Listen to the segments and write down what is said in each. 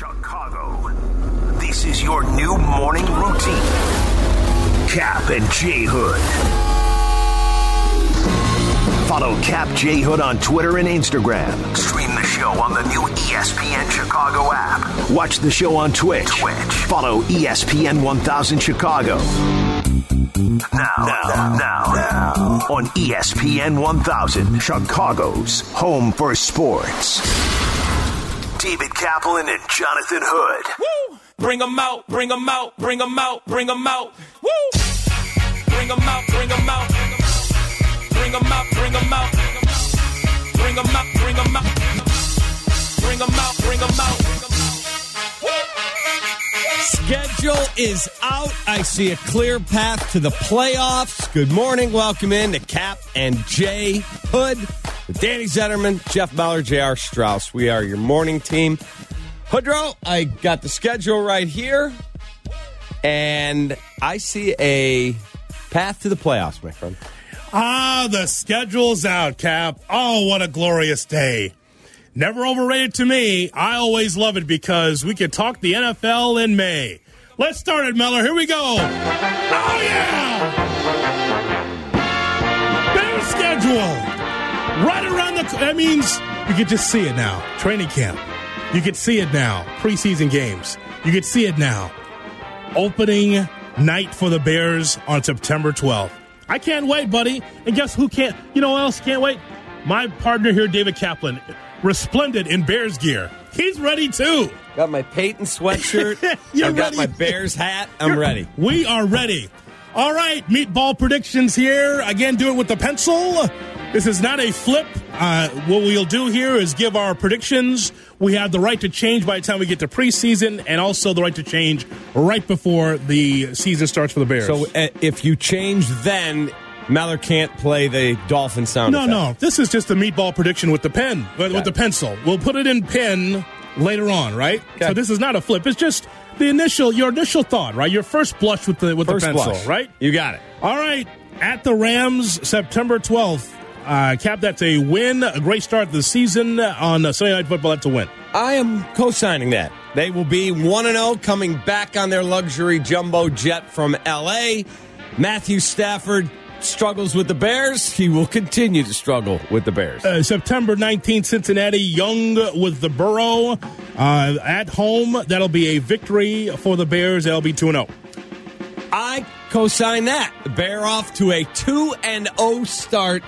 Chicago. This is your new morning routine. Cap and J Hood. Follow Cap J Hood on Twitter and Instagram. Stream the show on the new ESPN Chicago app. Watch the show on Twitch. Twitch. Follow ESPN 1000 Chicago. Now, now, now, now, on ESPN 1000, Chicago's home for sports. David Kaplan and Jonathan Hood. Woo! Bring them out, bring them out, bring 'em out, bring 'em out. Woo! Bring them out, bring 'em out. Bring 'em out, bring 'em out. Bring 'em out, bring 'em out. Bring 'em out, bring 'em out. Schedule is out. I see a clear path to the playoffs. Good morning. Welcome in to Cap and Jay Hood Danny Zetterman, Jeff Meller, J.R. Strauss. We are your morning team. Hoodro, I got the schedule right here, and I see a path to the playoffs, my friend. Ah, the schedule's out, Cap. Oh, what a glorious day. Never overrated to me. I always love it because we can talk the NFL in May. Let's start it, Meller. Here we go. Oh, yeah. Bear schedule. Right. That means you can just see it now. Training camp. You can see it now. Preseason games. You can see it now. Opening night for the Bears on September 12th. I can't wait, buddy. And guess who can't? You know who else can't wait? My partner here, David Kaplan, resplendent in Bears gear. He's ready too. Got my Peyton sweatshirt. You're I've got ready. my Bears hat. I'm ready. We are ready. All right, meatball predictions here. Again, do it with the pencil. This is not a flip. Uh, what we'll do here is give our predictions. We have the right to change by the time we get to preseason, and also the right to change right before the season starts for the Bears. So uh, if you change then, Meller can't play the dolphin sound No, effect. no. This is just a meatball prediction with the pen, with, with the pencil. We'll put it in pen later on, right? Okay. So this is not a flip. It's just the initial, your initial thought, right? Your first blush with the with First the pencil, blush. right? You got it. All right. At the Rams, September twelfth. Uh, Cap, that's a win. A great start to the season on uh, Sunday Night Football. That's a win. I am co-signing that. They will be 1 and 0 coming back on their luxury jumbo jet from LA. Matthew Stafford struggles with the Bears. He will continue to struggle with the Bears. Uh, September 19th, Cincinnati, Young with the Burrow. Uh, at home, that'll be a victory for the Bears. They'll be 2 0. I co-sign that. Bear off to a 2 and 0 start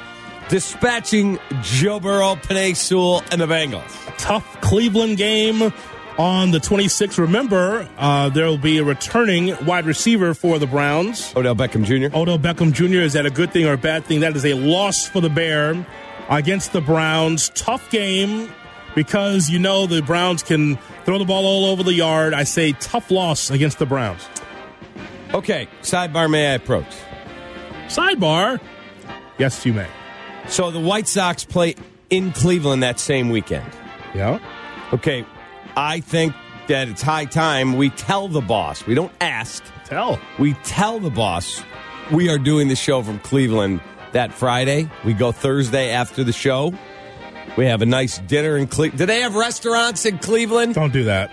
dispatching Joe Burrow, Penei Sewell and the Bengals. tough Cleveland game on the 26th. Remember, uh, there will be a returning wide receiver for the Browns. Odell Beckham Jr. Odell Beckham Jr. Is that a good thing or a bad thing? That is a loss for the Bear against the Browns. Tough game because you know the Browns can throw the ball all over the yard. I say tough loss against the Browns. Okay, sidebar may I approach? Sidebar. Yes, you may. So the White Sox play in Cleveland that same weekend. Yeah. Okay, I think that it's high time we tell the boss. We don't ask. Tell. We tell the boss we are doing the show from Cleveland that Friday. We go Thursday after the show. We have a nice dinner in Cleveland. Do they have restaurants in Cleveland? Don't do that.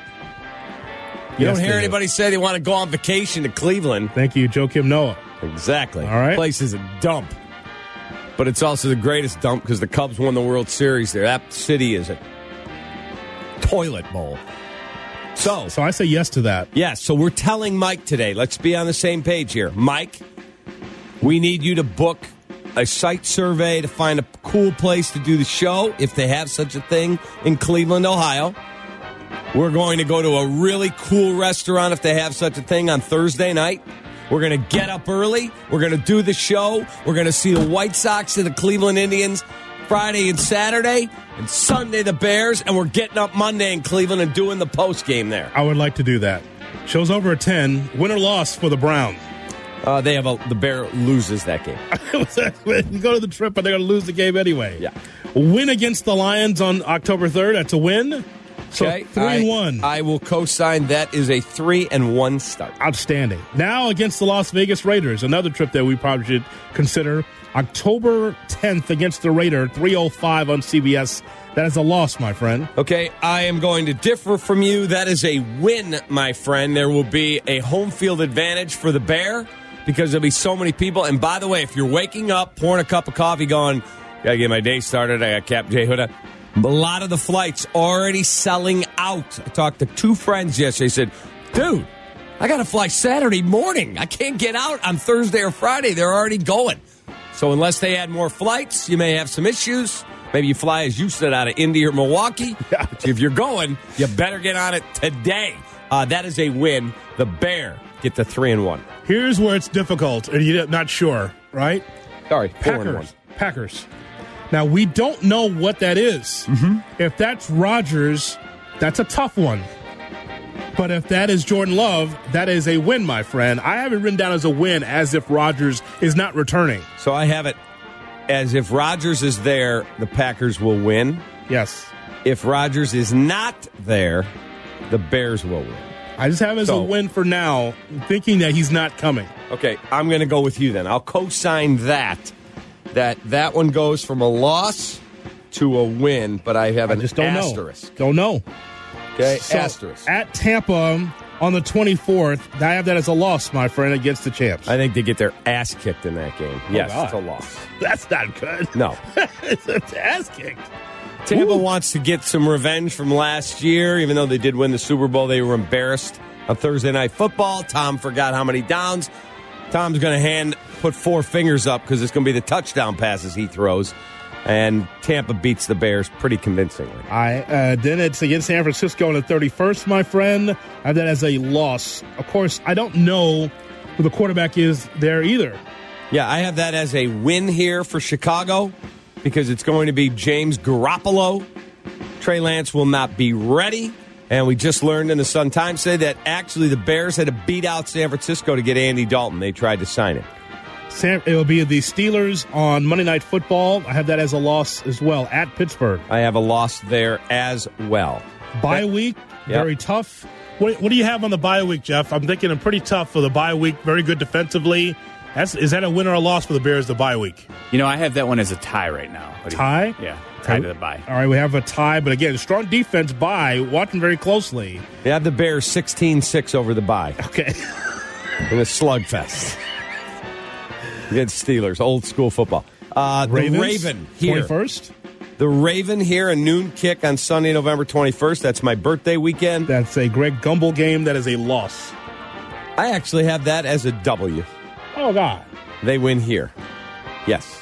You Yes, don't hear they do. anybody say they want to go on vacation to Cleveland. Thank you, Joakim Noah. Exactly. All right. Place is a dump. But it's also the greatest dump because the Cubs won the World Series there. That city is a toilet bowl. So, So I say yes to that. yeah, so we're telling Mike today. Let's be on the same page here. Mike, we need you to book a site survey to find a cool place to do the show if they have such a thing in Cleveland, Ohio. We're going to go to a really cool restaurant if they have such a thing on Thursday night. We're going to get up early. We're going to do the show. We're going to see the White Sox and the Cleveland Indians Friday and Saturday, and Sunday the Bears, and we're getting up Monday in Cleveland and doing the post game there. I would like to do that. Show's over at 10. Win or loss for the Browns. Uh, they have a the Bear loses that game. you go to the trip, but they're going to lose the game anyway. Yeah. Win against the Lions on October 3rd. That's a win. So Okay, three I, and one. I will co-sign that is a three and one start. Outstanding. Now against the Las Vegas Raiders, another trip that we probably should consider. October 10th against the Raider, 305 on CBS. That is a loss, my friend. Okay, I am going to differ from you. That is a win, my friend. There will be a home field advantage for the Bear because there'll be so many people. And by the way, if you're waking up, pouring a cup of coffee, going, gotta get my day started, I got Cap J Huda. A lot of the flights already selling out. I talked to two friends yesterday. Said, dude, I got to fly Saturday morning. I can't get out on Thursday or Friday. They're already going. So unless they add more flights, you may have some issues. Maybe you fly, as you said, out of Indy or Milwaukee. But if you're going, you better get on it today. Uh, that is a win. The Bear get the three and one. Here's where it's difficult, and you're not sure, right? Sorry, four and one. Packers. Packers. Now we don't know what that is. Mm-hmm. If that's Rodgers, that's a tough one. But if that is Jordan Love, that is a win, my friend. I have it written down as a win, as if Rodgers is not returning. So I have it as if Rodgers is there, the Packers will win. Yes, If Rodgers is not there, the Bears will win. I just have it as So- a win for now, thinking that he's not coming. Okay, I'm going to go with you then. I'll co-sign that. That that one goes from a loss to a win, but I have I an just don't asterisk. know. Don't know. Okay, So, asterisk. at Tampa on the 24th. I have that as a loss, my friend, against the champs. I think they get their ass kicked in that game. Oh, yes, God. it's a loss. That's not good. No. it's an ass kicked. Tampa Ooh. wants to get some revenge from last year, even though they did win the Super Bowl. They were embarrassed on Thursday Night Football. Tom forgot how many downs. Tom's going to hand put four fingers up because it's going to be the touchdown passes he throws, and Tampa beats the Bears pretty convincingly. I uh, then it's against San Francisco on the 31st, my friend. I have that as a loss. Of course, I don't know who the quarterback is there either. Yeah, I have that as a win here for Chicago because it's going to be James Garoppolo. Trey Lance will not be ready. And we just learned in the Sun Times today that actually the Bears had to beat out San Francisco to get Andy Dalton. They tried to sign him. Sam, it will be the Steelers on Monday Night Football. I have that as a loss as well at Pittsburgh. I have a loss there as well. Bye week, Yep. very tough. What, what do you have on the bye week, Jeff? I'm thinking I'm pretty tough for the bye week. Very good defensively. That's, is that a win or a loss for the Bears? The bye week You know, I have that one as a tie right now. What do you- tie. Yeah, tie to the bye. All right, we have a tie, but again, strong defense. Bye. Watching very closely. They have the Bears 16 6 over the bye Okay. in a slugfest against Steelers, old school football. Uh, the Raven here. 21st. The Raven here, a noon kick on Sunday, November 21st. That's my birthday weekend. That's a Greg Gumbel game. That is a loss. I actually have that as a W. Oh, God. They win here. Yes.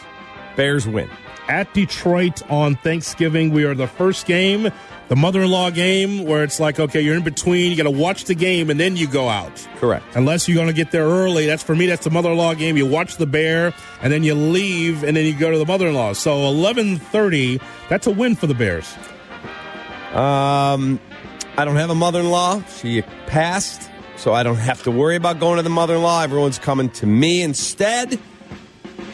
Bears win. At Detroit on Thanksgiving, we are the first game, the mother in law game, where it's like, okay, you're in between. You got to watch the game and then you go out. Correct. Unless you're going to get there early. That's for me, that's the mother in law game. You watch the bear and then you leave and then you go to the mother in law. So 1130, that's a win for the Bears. Um, I don't have a mother in law. She passed, so I don't have to worry about going to the mother in law. Everyone's coming to me instead.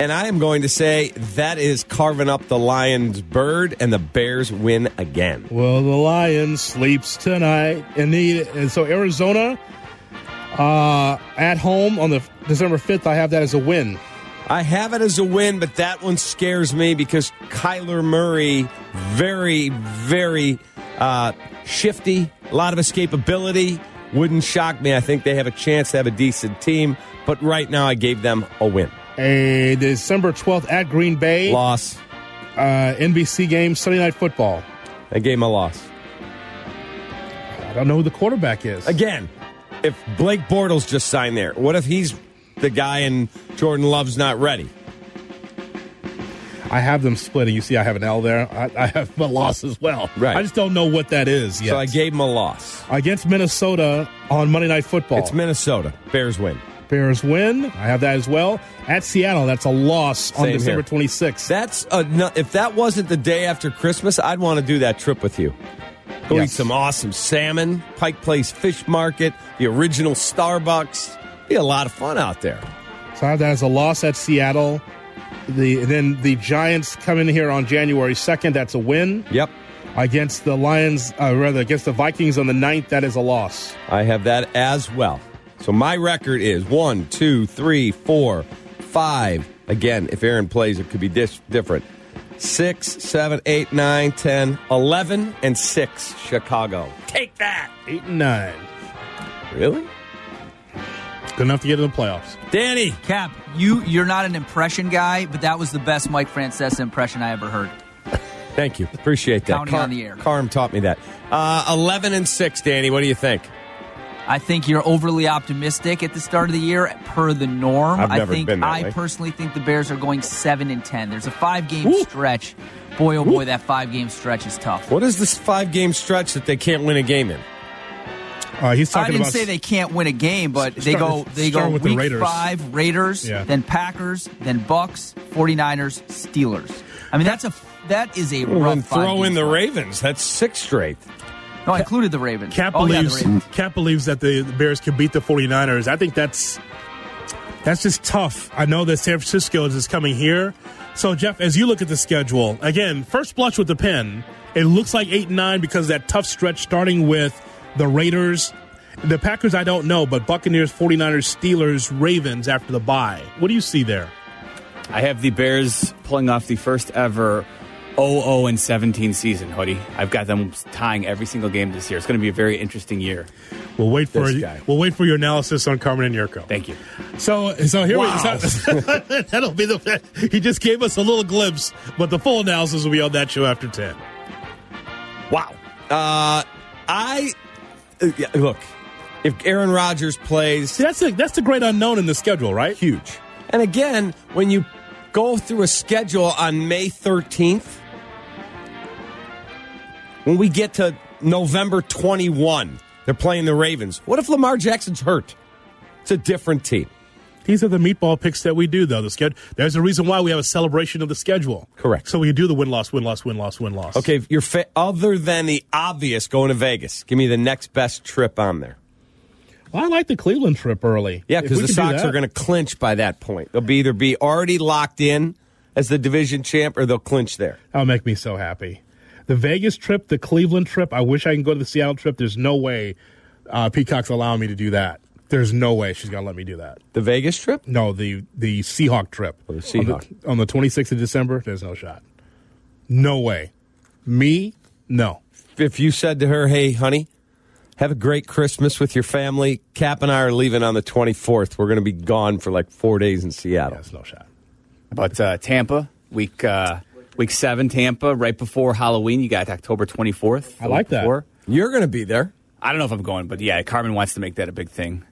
And I am going to say that is carving up the Lions' bird, and the Bears win again. Well, the Lions sleeps tonight, and so Arizona uh, at home on the December fifth. I have that as a win. I have it as a win, but that one scares me because Kyler Murray, very, very uh, shifty, a lot of escapability. Wouldn't shock me. I think they have a chance to have a decent team, but right now I gave them a win. A December twelfth at Green Bay Loss. uh, NBC game Sunday Night Football. I gave them a loss. I don't know who the quarterback is. Again, if Blake Bortles just signed there, what if he's the guy and Jordan Love's not ready? I have them splitting. You see, I have an L there. I, I have a loss as well. Right. I just don't know what that is yet. So I gave him a loss. against Minnesota on Monday Night Football. It's Minnesota. Bears win. Bears win. I have that as well. At Seattle, that's a loss on Same December here. 26th. That's a, no, if that wasn't the day after Christmas, I'd want to do that trip with you. Go Yes. eat some awesome salmon, Pike Place Fish Market, the original Starbucks. Be a lot of fun out there. So I have that as a loss at Seattle. The and then the Giants come in here on January 2nd. That's a win. Yep. Against the Lions, uh, rather, against the Vikings on the 9th, that is a loss. I have that as well. So my record is one, two, three, four, five. Again, if Aaron plays, it could be dis- different. Six, seven, eight, nine, ten, eleven, and six. Chicago. Take that. 8 and 9. Really? Good enough to get in the playoffs. Danny. Cap, you you're not an impression guy, but that was the best Mike Francesa impression I ever heard. Thank you. Appreciate that. Counting on the air. Carm taught me that. Uh, 11 and 6, Danny. What do you think? I think you're overly optimistic at the start of the year, per the norm. I've I think been that I way. personally think the Bears are going seven and ten. There's a five game stretch. Boy, oh boy, that five game stretch is tough. What is this five game stretch that they can't win a game in? Uh, he's I didn't about say they can't win a game, but they go they go with the week Raiders. five Raiders, Yeah. then Packers, then Bucs, 49ers, Steelers. I mean that's a that is a Well, rough. then throw five-game in the stretch. Ravens. That's six straight. No, I included the Ravens. Cap oh, yeah, the believes Ravens. Cap believes that the, the Bears can beat the 49ers. I think that's that's just tough. I know that San Francisco is coming here. So Jeff, as you look at the schedule, again, first blush with the pen, it looks like 8 and 9 because of that tough stretch starting with the Raiders. The Packers I don't know, but Buccaneers, 49ers, Steelers, Ravens after the bye. What do you see there? I have the Bears pulling off the first ever 0 and 17 season, hoodie. I've got them tying every single game this year. It's going to be a very interesting year. We'll wait for This guy. we'll wait for your analysis on Carmen and Jurko. Thank you. So, so here Wow. we so, that'll be the. He just gave us a little glimpse, but the full analysis will be on that show after ten. Wow. Uh, I uh, yeah, look. If Aaron Rodgers plays, See, that's the that's the great unknown in the schedule, right? huge. And again, when you go through a schedule on May 13th, when we get to November 21, they're playing the Ravens. What if Lamar Jackson's hurt? It's a different team. These are the meatball picks that we do, though. The schedule. There's a reason why we have a celebration of the schedule. Correct. So we do the win loss, win loss, win loss, win loss. Okay, if you're fa- other than the obvious going to Vegas, give me the next best trip on there. Well, I like the Cleveland trip early. Yeah, because the Sox are going to clinch by that point. They'll be either be already locked in as the division champ or they'll clinch there. That'll make me so happy. The Vegas trip, the Cleveland trip. I wish I can go to the Seattle trip. There's no way uh, Peacock's allowing me to do that. There's no way she's going to let me do that. The Vegas trip? No, the the Seahawk trip. Oh, the Seahawk. On the, on the 26th of December, there's no shot. No way. Me? No. If you said to her, hey, honey, have a great Christmas with your family, Cap and I are leaving on the 24th. We're going to be gone for like four days in Seattle. There's no shot. But uh, Tampa, week uh, week seven, Tampa, right before Halloween. You got October 24th. I like that. Before. You're going to be there. I don't know if I'm going, but yeah, Carmen wants to make that a big thing.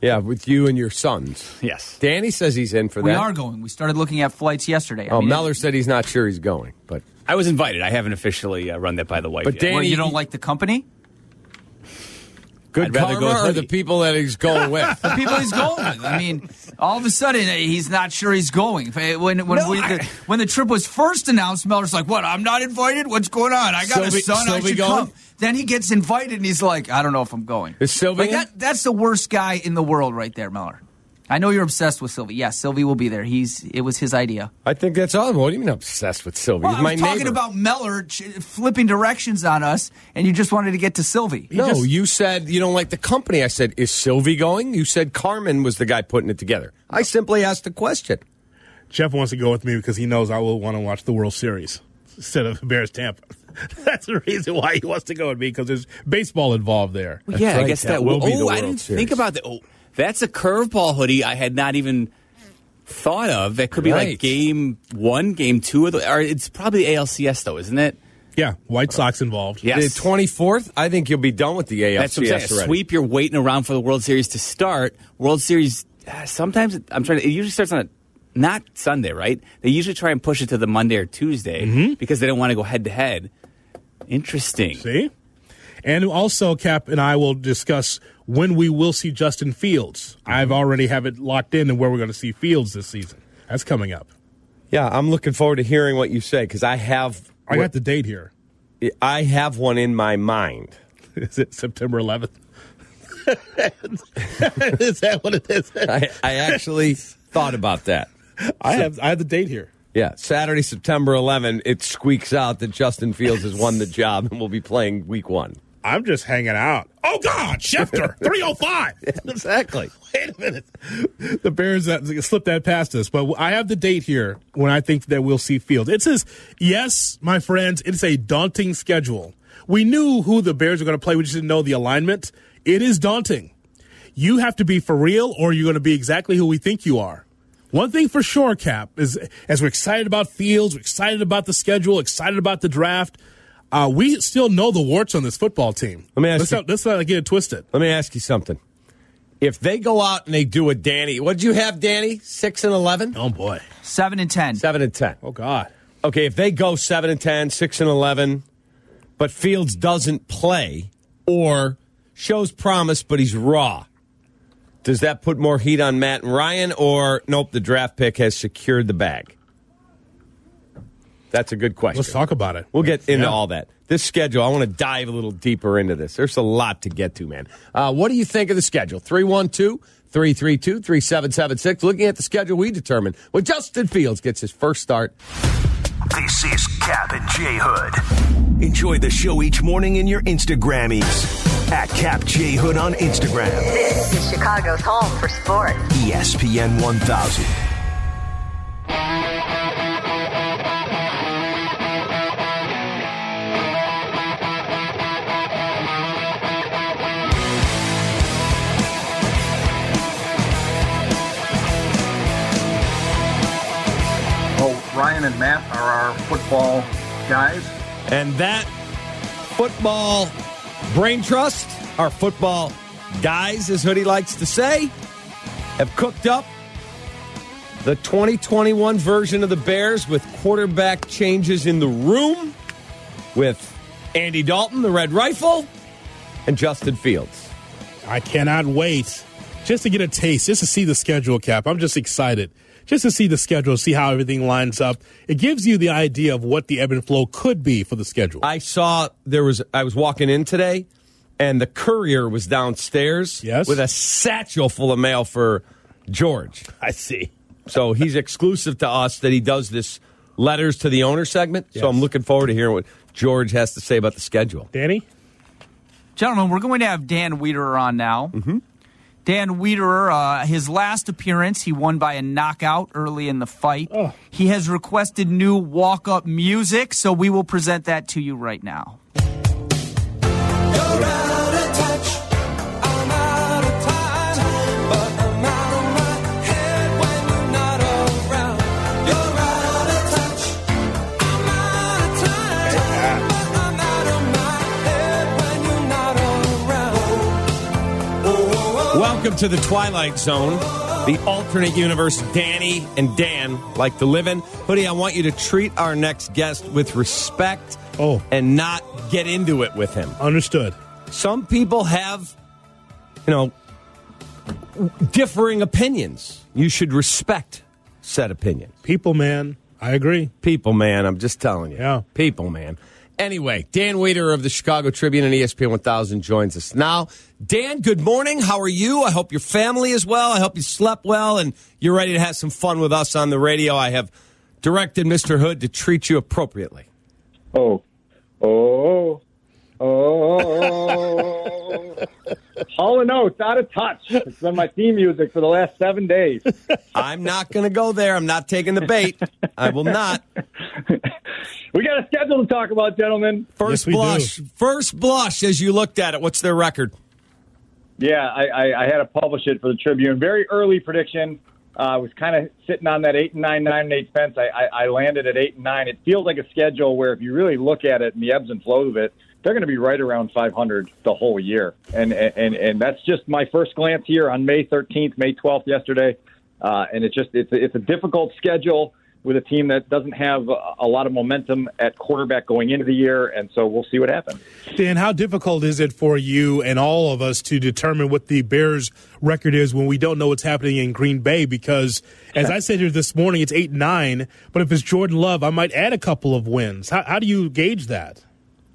Yeah, with you and your sons. Yes. Danny says he's in for We that. We are going. We started looking at flights yesterday. I Oh, mean, Meller said he's not sure he's going, but I was invited. I haven't officially uh, run that by the wife But yet. Dan- Well, you don't like the company? Good I'd rather go with or the people that he's going with? The people he's going with. I mean, all of a sudden uh, he's not sure he's going. When when No, we, I- the, when the trip was first announced, Meller's like, "What? I'm not invited. What's going on? I got Sylvie- a son. I should going? come." Then he gets invited, and he's like, "I don't know if I'm going." Is Sylvie Like that? That's the worst guy in the world, right there, Meller. I know you're obsessed with Sylvie. Yes, Sylvie will be there. He's it was his idea. I think that's all. What do you mean obsessed with Sylvie? Well, he's I my was talking neighbor. about Meller ch- flipping directions on us, and you just wanted to get to Sylvie. no, just- you said you don't like the company. I said, is Sylvie going? You said Carmen was the guy putting it together. I simply asked a question. Jeff wants to go with me because he knows I will want to watch the World Series instead of Bears Tampa. That's the reason why he wants to go with me because there's baseball involved there. Well, yeah, right. I guess That that, will be the Oh, I didn't Series. think about that. Oh, that's a curveball hoodie I had not even thought of. That could be Right. like game one, game two of the. Or it's probably ALCS though, isn't it? Yeah, White Sox involved. Yes. The 24th, I think you'll be done with the ALCS That's what I'm saying. Already. sweep, you're waiting around for the World Series to start. World Series, uh, sometimes I'm trying to. It usually starts on a not Sunday, right? They usually try and push it to the Monday or Tuesday because they don't want to go head to head. Interesting. See? And also, Cap and I will discuss when we will see Justin Fields. I've already have it locked in and where we're going to see Fields this season. That's coming up. Yeah, I'm looking forward to hearing what you say because I have I got the date here. I have one in my mind. Is it September 11th? is that what it is? I, I actually thought about that. I have I have the date here. Yeah, Saturday, September 11, it squeaks out that Justin Fields has won the job and will be playing week one. I'm just hanging out. Oh God, Schefter, 305. Exactly. Wait a minute. The Bears that slipped that past us, but I have the date here when I think that we'll see Fields. It says, yes, my friends, it's a daunting schedule. We knew who the Bears were going to play. We just didn't know the alignment. It is daunting. You have to be for real, or you're going to be exactly who we think you are. One thing for sure, Cap, is as we're excited about Fields, we're excited about the schedule, excited about the draft. Uh, we still know the warts on this football team. Let me ask let's you- not, let's not get it twisted. Let me ask you something. If they go out and they do a Danny, what'd you have, Danny? 6 and 11? Oh boy. Seven and ten. 7 and 10. Oh God. Okay, if they go 7 and 10, 6 and 11, but Fields doesn't play or shows promise but he's raw, does that put more heat on Matt and Ryan or nope, the draft pick has secured the bag? That's a good question. Let's talk about it. We'll get into Yeah. all that. This schedule, I want to dive a little deeper into this. There's a lot to get to, man. Uh, what do you think of the schedule? 312 332 3776. Looking at the schedule, we determined when Justin Fields gets his first start. This is Cap and J Hood. Enjoy the show each morning in your Instagrammies at Cap J Hood on Instagram. This is Chicago's home for sports. ESPN 1000. Well, Ryan and Matt are our football guys. And that football brain trust, our football guys, as Hoodie likes to say, have cooked up the 2021 version of the Bears with quarterback changes in the room with Andy Dalton, the Red Rifle, and Justin Fields. I cannot wait just to get a taste, just to see the schedule cap. I'm just excited. Just to see the schedule, see how everything lines up. It gives you the idea of what the ebb and flow could be for the schedule. I saw there was I was walking in today and the courier was downstairs Yes. with a satchel full of mail for George. I see. So he's exclusive to us that he does this letters to the owner segment. Yes. So I'm looking forward to hearing what George has to say about the schedule. Danny? Gentlemen, we're going to have Dan Wiederer on now. Mm-hmm. Dan Wiederer, uh, his last appearance, he won by a knockout early in the fight. Oh. He has requested new walk up music, so we will present that to you right now. Welcome to the Twilight Zone, the alternate universe Danny and Dan like to live in. Hoodie, I want you to treat our next guest with respect Oh. and not get into it with him. Understood. Some people have, you know, differing opinions. You should respect said opinion. People, man. I agree. People, man, I'm just telling you. Yeah. People, man. Anyway, Dan Wiederer of the Chicago Tribune and ESPN 1000 joins us now. Dan, good morning. How are you? I hope your family is well. I hope you slept well and you're ready to have some fun with us on the radio. I have directed Mr. Hood to treat you appropriately. Oh, oh, oh. Hall and Oates, out of touch. It's been my theme music for the last seven days. I'm not going to go there. I'm not taking the bait. I will not. We got a schedule to talk about, gentlemen. First Yes, blush. do. First blush as you looked at it. What's their record? Yeah, I, I, I had to publish it for the Tribune. Very early prediction. Uh, I was kind of sitting on that eight and nine, nine and eight fence. I, I, I landed at eight and nine. It feels like a schedule where, if you really look at it and the ebbs and flows of it, they're going to be right around 500 the whole year. And and and that's just my first glance here on May 13th, May 12th yesterday. Uh, and it's just it's a, it's a difficult schedule with a team that doesn't have a, lot of momentum at quarterback going into the year. And so we'll see what happens. Dan, how difficult is it for you and all of us to determine what the Bears' record is when we don't know what's happening in Green Bay? Because, as I said here this morning, it's 8 9, but if it's Jordan Love, I might add a couple of wins. How, how do you gauge that?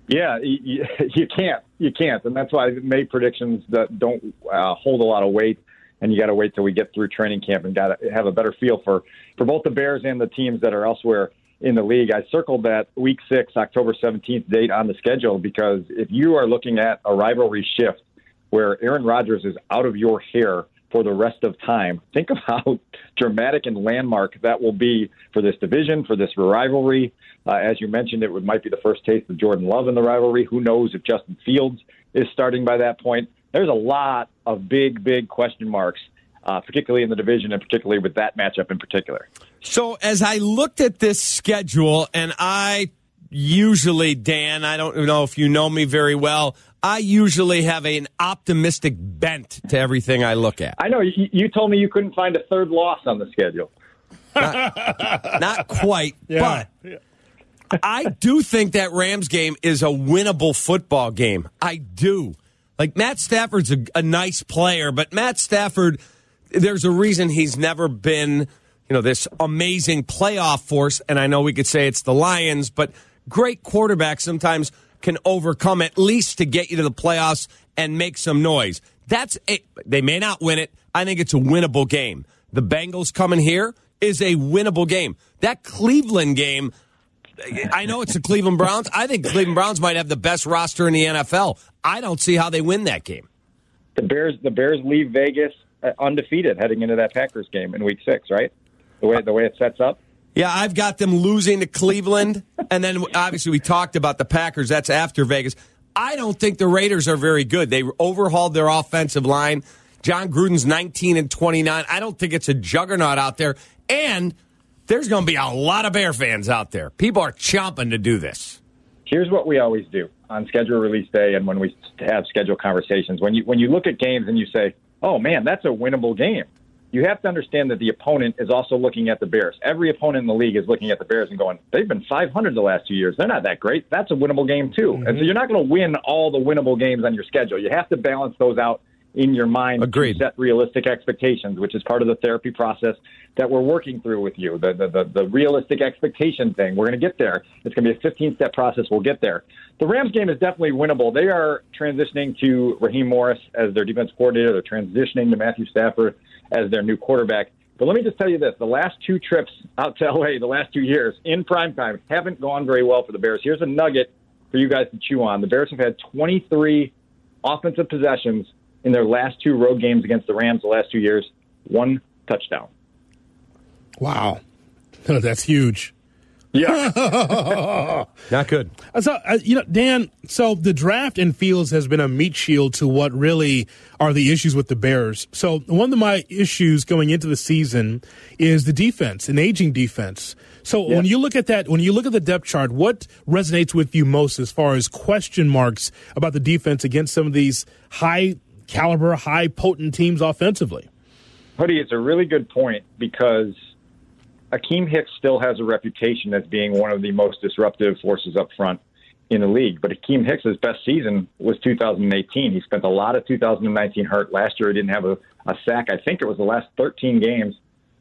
Yeah, you, you can't. You can't. And that's why May predictions that don't uh, hold a lot of weight. and you got to wait till we get through training camp and got to have a better feel for for both the Bears and the teams that are elsewhere in the league. I circled that Week Six, October 17th date on the schedule because if you are looking at a rivalry shift where Aaron Rodgers is out of your hair for the rest of time. Think of how dramatic and landmark that will be for this division, for this rivalry. Uh, as you mentioned, it would, might be the first taste of Jordan Love in the rivalry. Who knows if Justin Fields is starting by that point? There's a lot of big, big question marks, uh, particularly in the division and particularly with that matchup in particular. So as I looked at this schedule, and I usually, Dan, I don't know if you know me very well. I usually have an optimistic bent to everything I look at. I know you, you told me you couldn't find a third loss on the schedule. Not, not quite, but I do think that Rams game is a winnable football game. I do. Like Matt Stafford's a, a nice player, but Matt Stafford, there's a reason he's never been, you know, this amazing playoff force. And I know we could say it's the Lions, but great quarterbacks sometimes can overcome at least to get you to the playoffs and make some noise. That's it. They may not win it. I think it's a winnable game. The Bengals coming here is a winnable game. That Cleveland game, I know it's the Cleveland Browns. I think Cleveland Browns might have the best roster in the NFL. I don't see how they win that game. The Bears, the Bears leave Vegas uh, undefeated heading into that Packers game in Week Six, right? The way the way it sets up. Yeah, I've got them losing to Cleveland. And then obviously we talked about the Packers. That's after Vegas. I don't think the Raiders are very good. They overhauled their offensive line. Jon Gruden's 19 and 29. I don't think it's a juggernaut out there. And there's going to be a lot of Bear fans out there. People are chomping to do this. Here's what we always do on schedule release day and when we have schedule conversations. When you when you look at games and you say, "Oh man, that's a winnable game." You have to understand that the opponent is also looking at the Bears. Every opponent in the league is looking at the Bears and going, they've been 500 the last two years. They're not that great. That's a winnable game, too. Mm-hmm. And so you're not going to win all the winnable games on your schedule. You have to balance those out in your mind Agreed. to set realistic expectations, which is part of the therapy process that we're working through with you. The, the, the, the realistic expectation thing. We're going to get there. It's going to be a 15 step process. We'll get there. The Rams game is definitely winnable. They are transitioning to Raheem Morris as their defense coordinator. They're transitioning to Matthew Stafford as their new quarterback. But let me just tell you this: the last two trips out to LA, the last two years in prime time, haven't gone very well for the Bears. Here's a nugget for you guys to chew on: the Bears have had 23 offensive possessions in their last two road games against the Rams the last two years, one touchdown. Wow, that's huge. Yeah, not good. So uh, you know, Dan. So the draft and Fields has been a meat shield to what really are the issues with the Bears. So one of my issues going into the season is the defense, an aging defense. So yeah. when you look at that, when you look at the depth chart, what resonates with you most as far as question marks about the defense against some of these high caliber, high potent teams offensively? Hoodie, it's a really good point because Akiem Hicks still has a reputation as being one of the most disruptive forces up front in the league. But Akiem Hicks' best season was 2018. He spent a lot of 2019 hurt. Last year, he didn't have a, a sack. I think it was the last 13 games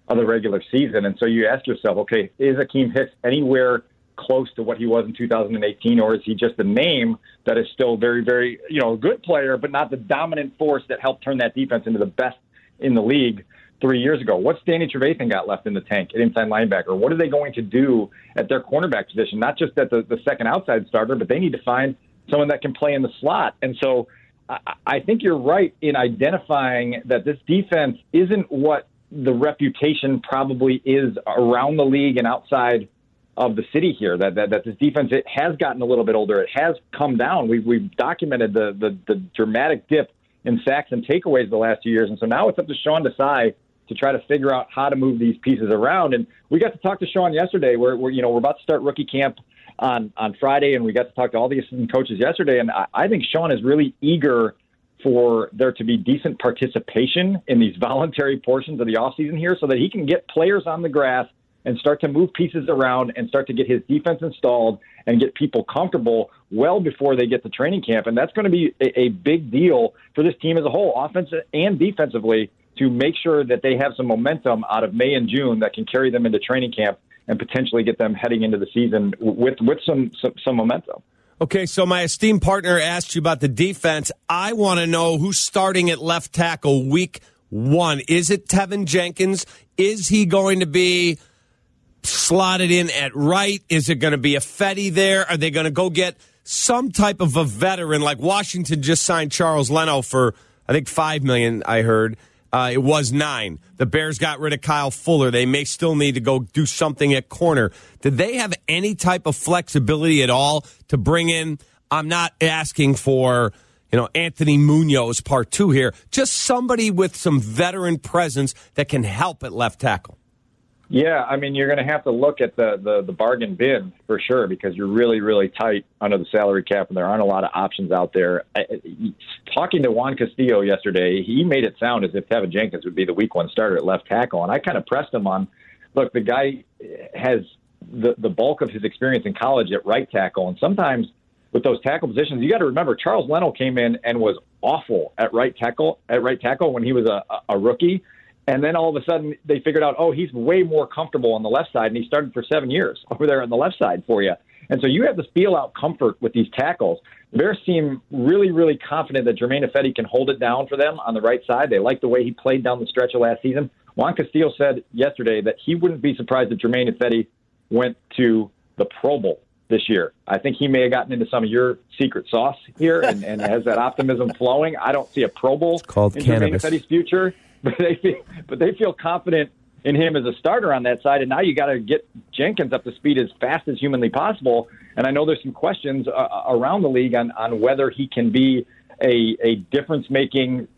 of the regular season. And so you ask yourself, okay, is Akiem Hicks anywhere close to what he was in 2018, or is he just a name that is still very, very, you know, a good player, but not the dominant force that helped turn that defense into the best in the league? Three years ago. What's Danny Trevathan got left in the tank at inside linebacker? What are they going to do at their cornerback position? Not just at the, the second outside starter, but they need to find someone that can play in the slot. And so I, I think you're right in identifying that this defense isn't what the reputation probably is around the league and outside of the city here. That that, that this defense it has gotten a little bit older. It has come down. We've we've documented the the, the dramatic dip in sacks and takeaways the last two years, and so now it's up to Sean Desai to try to figure out how to move these pieces around. And we got to talk to Sean yesterday. We're, we're you know we're about to start rookie camp on on Friday, and we got to talk to all the assistant coaches yesterday. And I, I think Sean is really eager for there to be decent participation in these voluntary portions of the offseason here, so that he can get players on the grass and start to move pieces around and start to get his defense installed and get people comfortable well before they get to training camp. And that's going to be a, a big deal for this team as a whole, offensive and defensively to make sure that they have some momentum out of May and June that can carry them into training camp and potentially get them heading into the season with with some some, some momentum. Okay, so my esteemed partner asked you about the defense. I want to know who's starting at left tackle week One, is it Teven Jenkins? Is he going to be slotted in at right? Is it going to be Ifedi there? Are they going to go get some type of a veteran like Washington just signed Charles Leno for I think five million. I heard uh, it was nine. The Bears got rid of Kyle Fuller. They may still need to go do something at corner. Did they have any type of flexibility at all to bring in? I'm not asking for you know Anthony Munoz part two here. Just somebody with some veteran presence that can help at left tackle. Yeah, I mean, you're going to have to look at the, the, the bargain bin for sure because you're really, really tight under the salary cap, and there aren't a lot of options out there. I, talking to Juan Castillo yesterday, he made it sound as if Teven Jenkins would be the week one starter at left tackle, and I kind of pressed him on, look, the guy has the the bulk of his experience in college at right tackle, and sometimes with those tackle positions, you got to remember Charles Leno came in and was awful at right tackle at right tackle when he was a, a rookie and then all of a sudden they figured out, oh, he's way more comfortable on the left side, and he started for seven years over there on the left side for you. And so you have this feel out comfort with these tackles. The Bears seem really, really confident that Germain Ifedi can hold it down for them on the right side. They like the way he played down the stretch of last season. Juan Castillo said yesterday that he wouldn't be surprised if Germain Ifedi went to the Pro Bowl this year. I think he may have gotten into some of your secret sauce here and, and has that optimism flowing. I don't see a Pro Bowl it's called in cannabis. Germain Ifedi's future. but they feel, but they feel confident in him as a starter on that side. And now you got to get Jenkins up to speed as fast as humanly possible. And I know there's some questions uh, around the league on, on whether he can be a, a difference making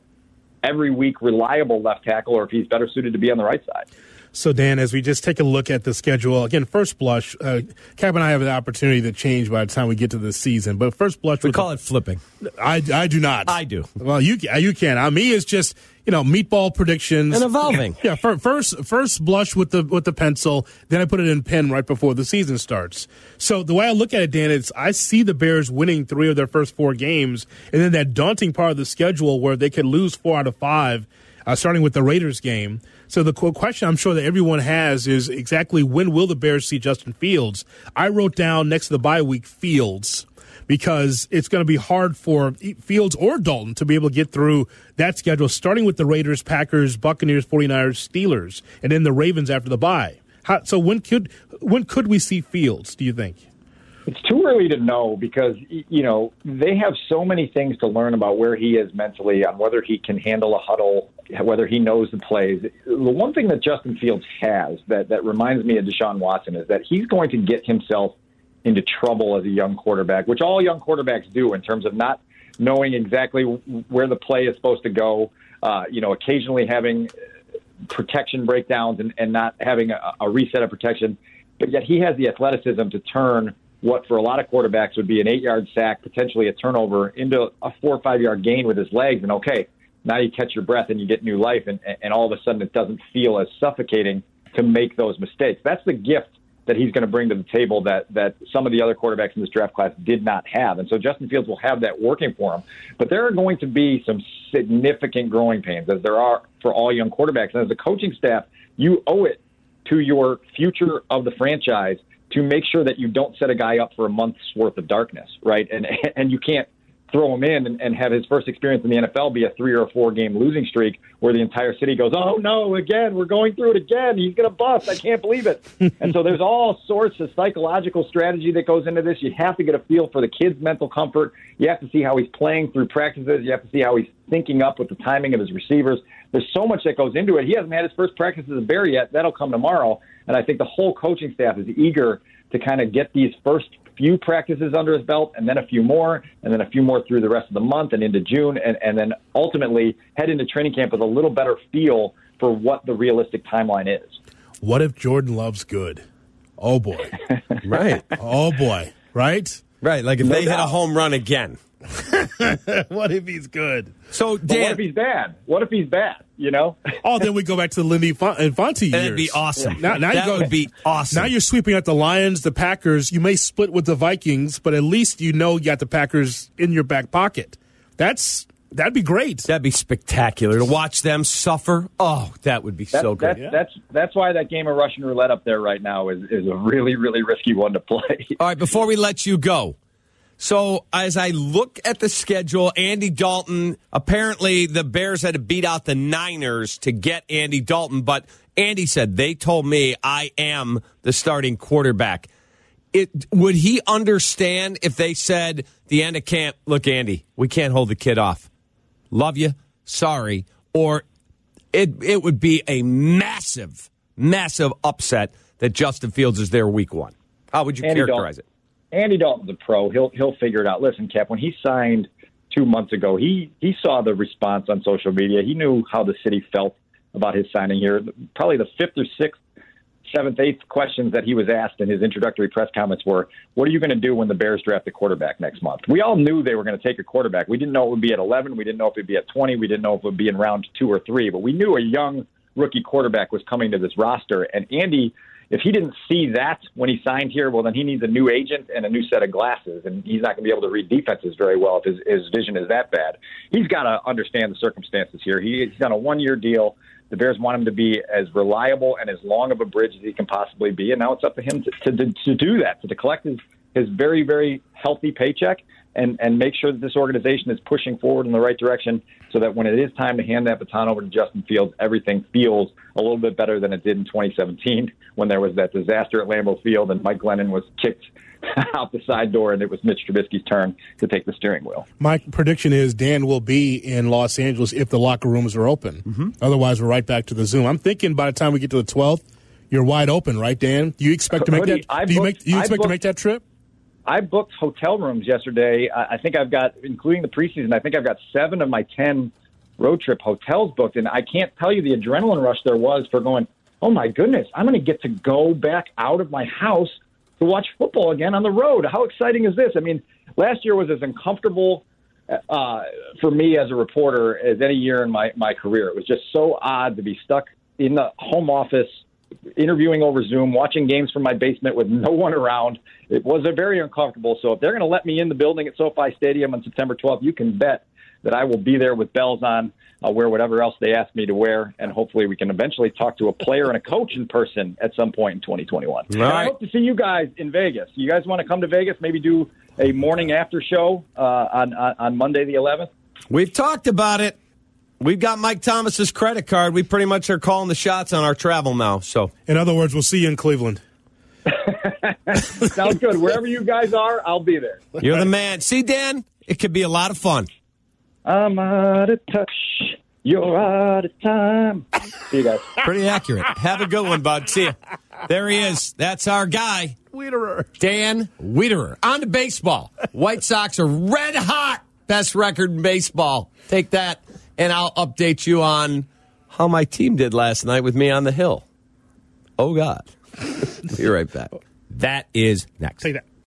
every week reliable left tackle or if he's better suited to be on the right side. So, Dan, as we just take a look at the schedule, again, first blush, uh, Cap and I have the opportunity to change by the time we get to the season. But first blush, we call the, it flipping. I, I do not. I do. Well, you you can. I me is just you know meatball predictions and evolving. Yeah, first first blush with the with the pencil, then I put it in pen right before the season starts. So the way I look at it, Dan, is I see the Bears winning three of their first four games, and then that daunting part of the schedule where they could lose four out of five, uh, starting with the Raiders game. So the question I'm sure that everyone has is exactly when will the Bears see Justin Fields? I wrote down next to the bye week Fields because it's going to be hard for Fields or Dalton to be able to get through that schedule, starting with the Raiders, Packers, Buccaneers, 49ers, Steelers, and then the Ravens after the bye. How, so when could when could we see Fields? Do you think? It's too early to know because you know they have so many things to learn about where he is mentally, on whether he can handle a huddle, whether he knows the plays. The one thing that Justin Fields has that that reminds me of Deshaun Watson is that he's going to get himself into trouble as a young quarterback, which all young quarterbacks do in terms of not knowing exactly where the play is supposed to go. Uh, you know, occasionally having protection breakdowns and, and not having a, a reset of protection. But yet he has the athleticism to turn what for a lot of quarterbacks would be an eight yard sack, potentially a turnover, into a four or five yard gain with his legs. And okay, now you catch your breath and you get new life, and, and all of a sudden it doesn't feel as suffocating to make those mistakes. That's the gift that he's going to bring to the table that that some of the other quarterbacks in this draft class did not have. And so Justin Fields will have that working for him. But there are going to be some significant growing pains, as there are for all young quarterbacks. And as a coaching staff, you owe it to your future of the franchise to make sure that you don't set a guy up for a month's worth of darkness, right? And and you can't throw him in and, and have his first experience in the NFL be a three or four game losing streak where the entire city goes, oh no, again, we're going through it again. He's going to bust. I can't believe it. and so there's all sorts of psychological strategy that goes into this. You have to get a feel for the kid's mental comfort. You have to see how he's playing through practices. You have to see how he's thinking up with the timing of his receivers. There's so much that goes into it. He hasn't had his first practice as a Bear yet. That'll come tomorrow. And I think the whole coaching staff is eager to kind of get these first few practices under his belt and then a few more and then a few more through the rest of the month and into June and, and then ultimately head into training camp with a little better feel for what the realistic timeline is. What if Jordan Love's good? Oh boy. right. Oh boy. Right? Right. Like if No they hit a home run again. what if he's good? So But what if he's bad? What if he's bad? You know? Oh, then we go back to the Lindy Fon- Infante years. that'd be awesome. Now, now that you go, would be awesome. Now you're sweeping out the Lions, the Packers. You may split with the Vikings, but at least you know you got the Packers in your back pocket. That's that'd be great. That'd be spectacular to watch them suffer. Oh, that would be That- so good. That's, that's that's why that game of Russian roulette up there right now is, is a really really risky one to play. All right, before we let you go, So as I look at the schedule, Andy Dalton, apparently the Bears had to beat out the Niners to get Andy Dalton, but Andy said they told me I am the starting quarterback. It would he understand if they said the end of camp, look, Andy, we can't hold the kid off. Love you, sorry, or it it would be a massive, massive upset that Justin Fields is there week one. How would you Andy characterize Dalton. it? Andy Dalton's a pro. He'll he'll figure it out. Listen, Cap, when he signed two months ago, he he saw the response on social media. He knew how the city felt about his signing here. Probably the fifth or sixth, seventh, eighth questions that he was asked in his introductory press comments were, "What are you going to do when the Bears draft a quarterback next month?" We all knew they were going to take a quarterback. We didn't know it would be at 11. We didn't know if it'd be at 20. We didn't know if it would be in round two or three. But we knew a young rookie quarterback was coming to this roster, and Andy if he didn't see that when he signed here, well, then he needs a new agent and a new set of glasses, and he's not going to be able to read defenses very well if his, his vision is that bad. He's got to understand the circumstances here. He, he's on a one-year deal. The Bears want him to be as reliable and as long of a bridge as he can possibly be, and now it's up to him to, to, to do that, to collect his, his very, very healthy paycheck and, and make sure that this organization is pushing forward in the right direction so that when it is time to hand that baton over to Justin Fields, everything feels a little bit better than it did in 2017 when there was that disaster at Lambeau Field and Mike Glennon was kicked out the side door and it was Mitch Trubisky's turn to take the steering wheel. My prediction is Dan will be in Los Angeles if the locker rooms are open. Mm-hmm. Otherwise, we're right back to the Zoom. I'm thinking by the time we get to the 12th, you're wide open, right, Dan? Do you expect to make that? I Do you, booked- make, do you expect to make that trip? I booked hotel rooms yesterday. I I think I've got, including the preseason, I think I've got seven of my 10 road trip hotels booked. And I can't tell you the adrenaline rush there was for going, oh my goodness, I'm going to get to go back out of my house to watch football again on the road. How exciting is this? I mean, last year was as uncomfortable uh, for me as a reporter as any year in my, my career. It was just so odd to be stuck in the home office interviewing over Zoom, watching games from my basement with no one around. It was a very uncomfortable. So if they're going to let me in the building at SoFi Stadium on September 12th, you can bet that I will be there with bells on. I'll wear whatever else they ask me to wear, and hopefully we can eventually talk to a player and a coach in person at some point in 2021. And I hope to see you guys in Vegas. You guys want to come to Vegas? Maybe do a morning after show uh, on, on on Monday the 11th. We've talked about it. We've got Mike Thomas's credit card. We pretty much are calling the shots on our travel now. So In other words, we'll see you in Cleveland. Sounds good. Wherever you guys are, I'll be there. you're the man. See, Dan, it could be a lot of fun. I'm out of touch. You're out of time. See you guys. Pretty accurate. Have a good one, bud. See ya. There he is. That's our guy, Wiederer. Dan Wiederer. On to baseball. White Sox are red hot. Best record in baseball. Take that, and I'll update you on how my team did last night with me on the hill. Oh, God. be right back. That is next. Take that.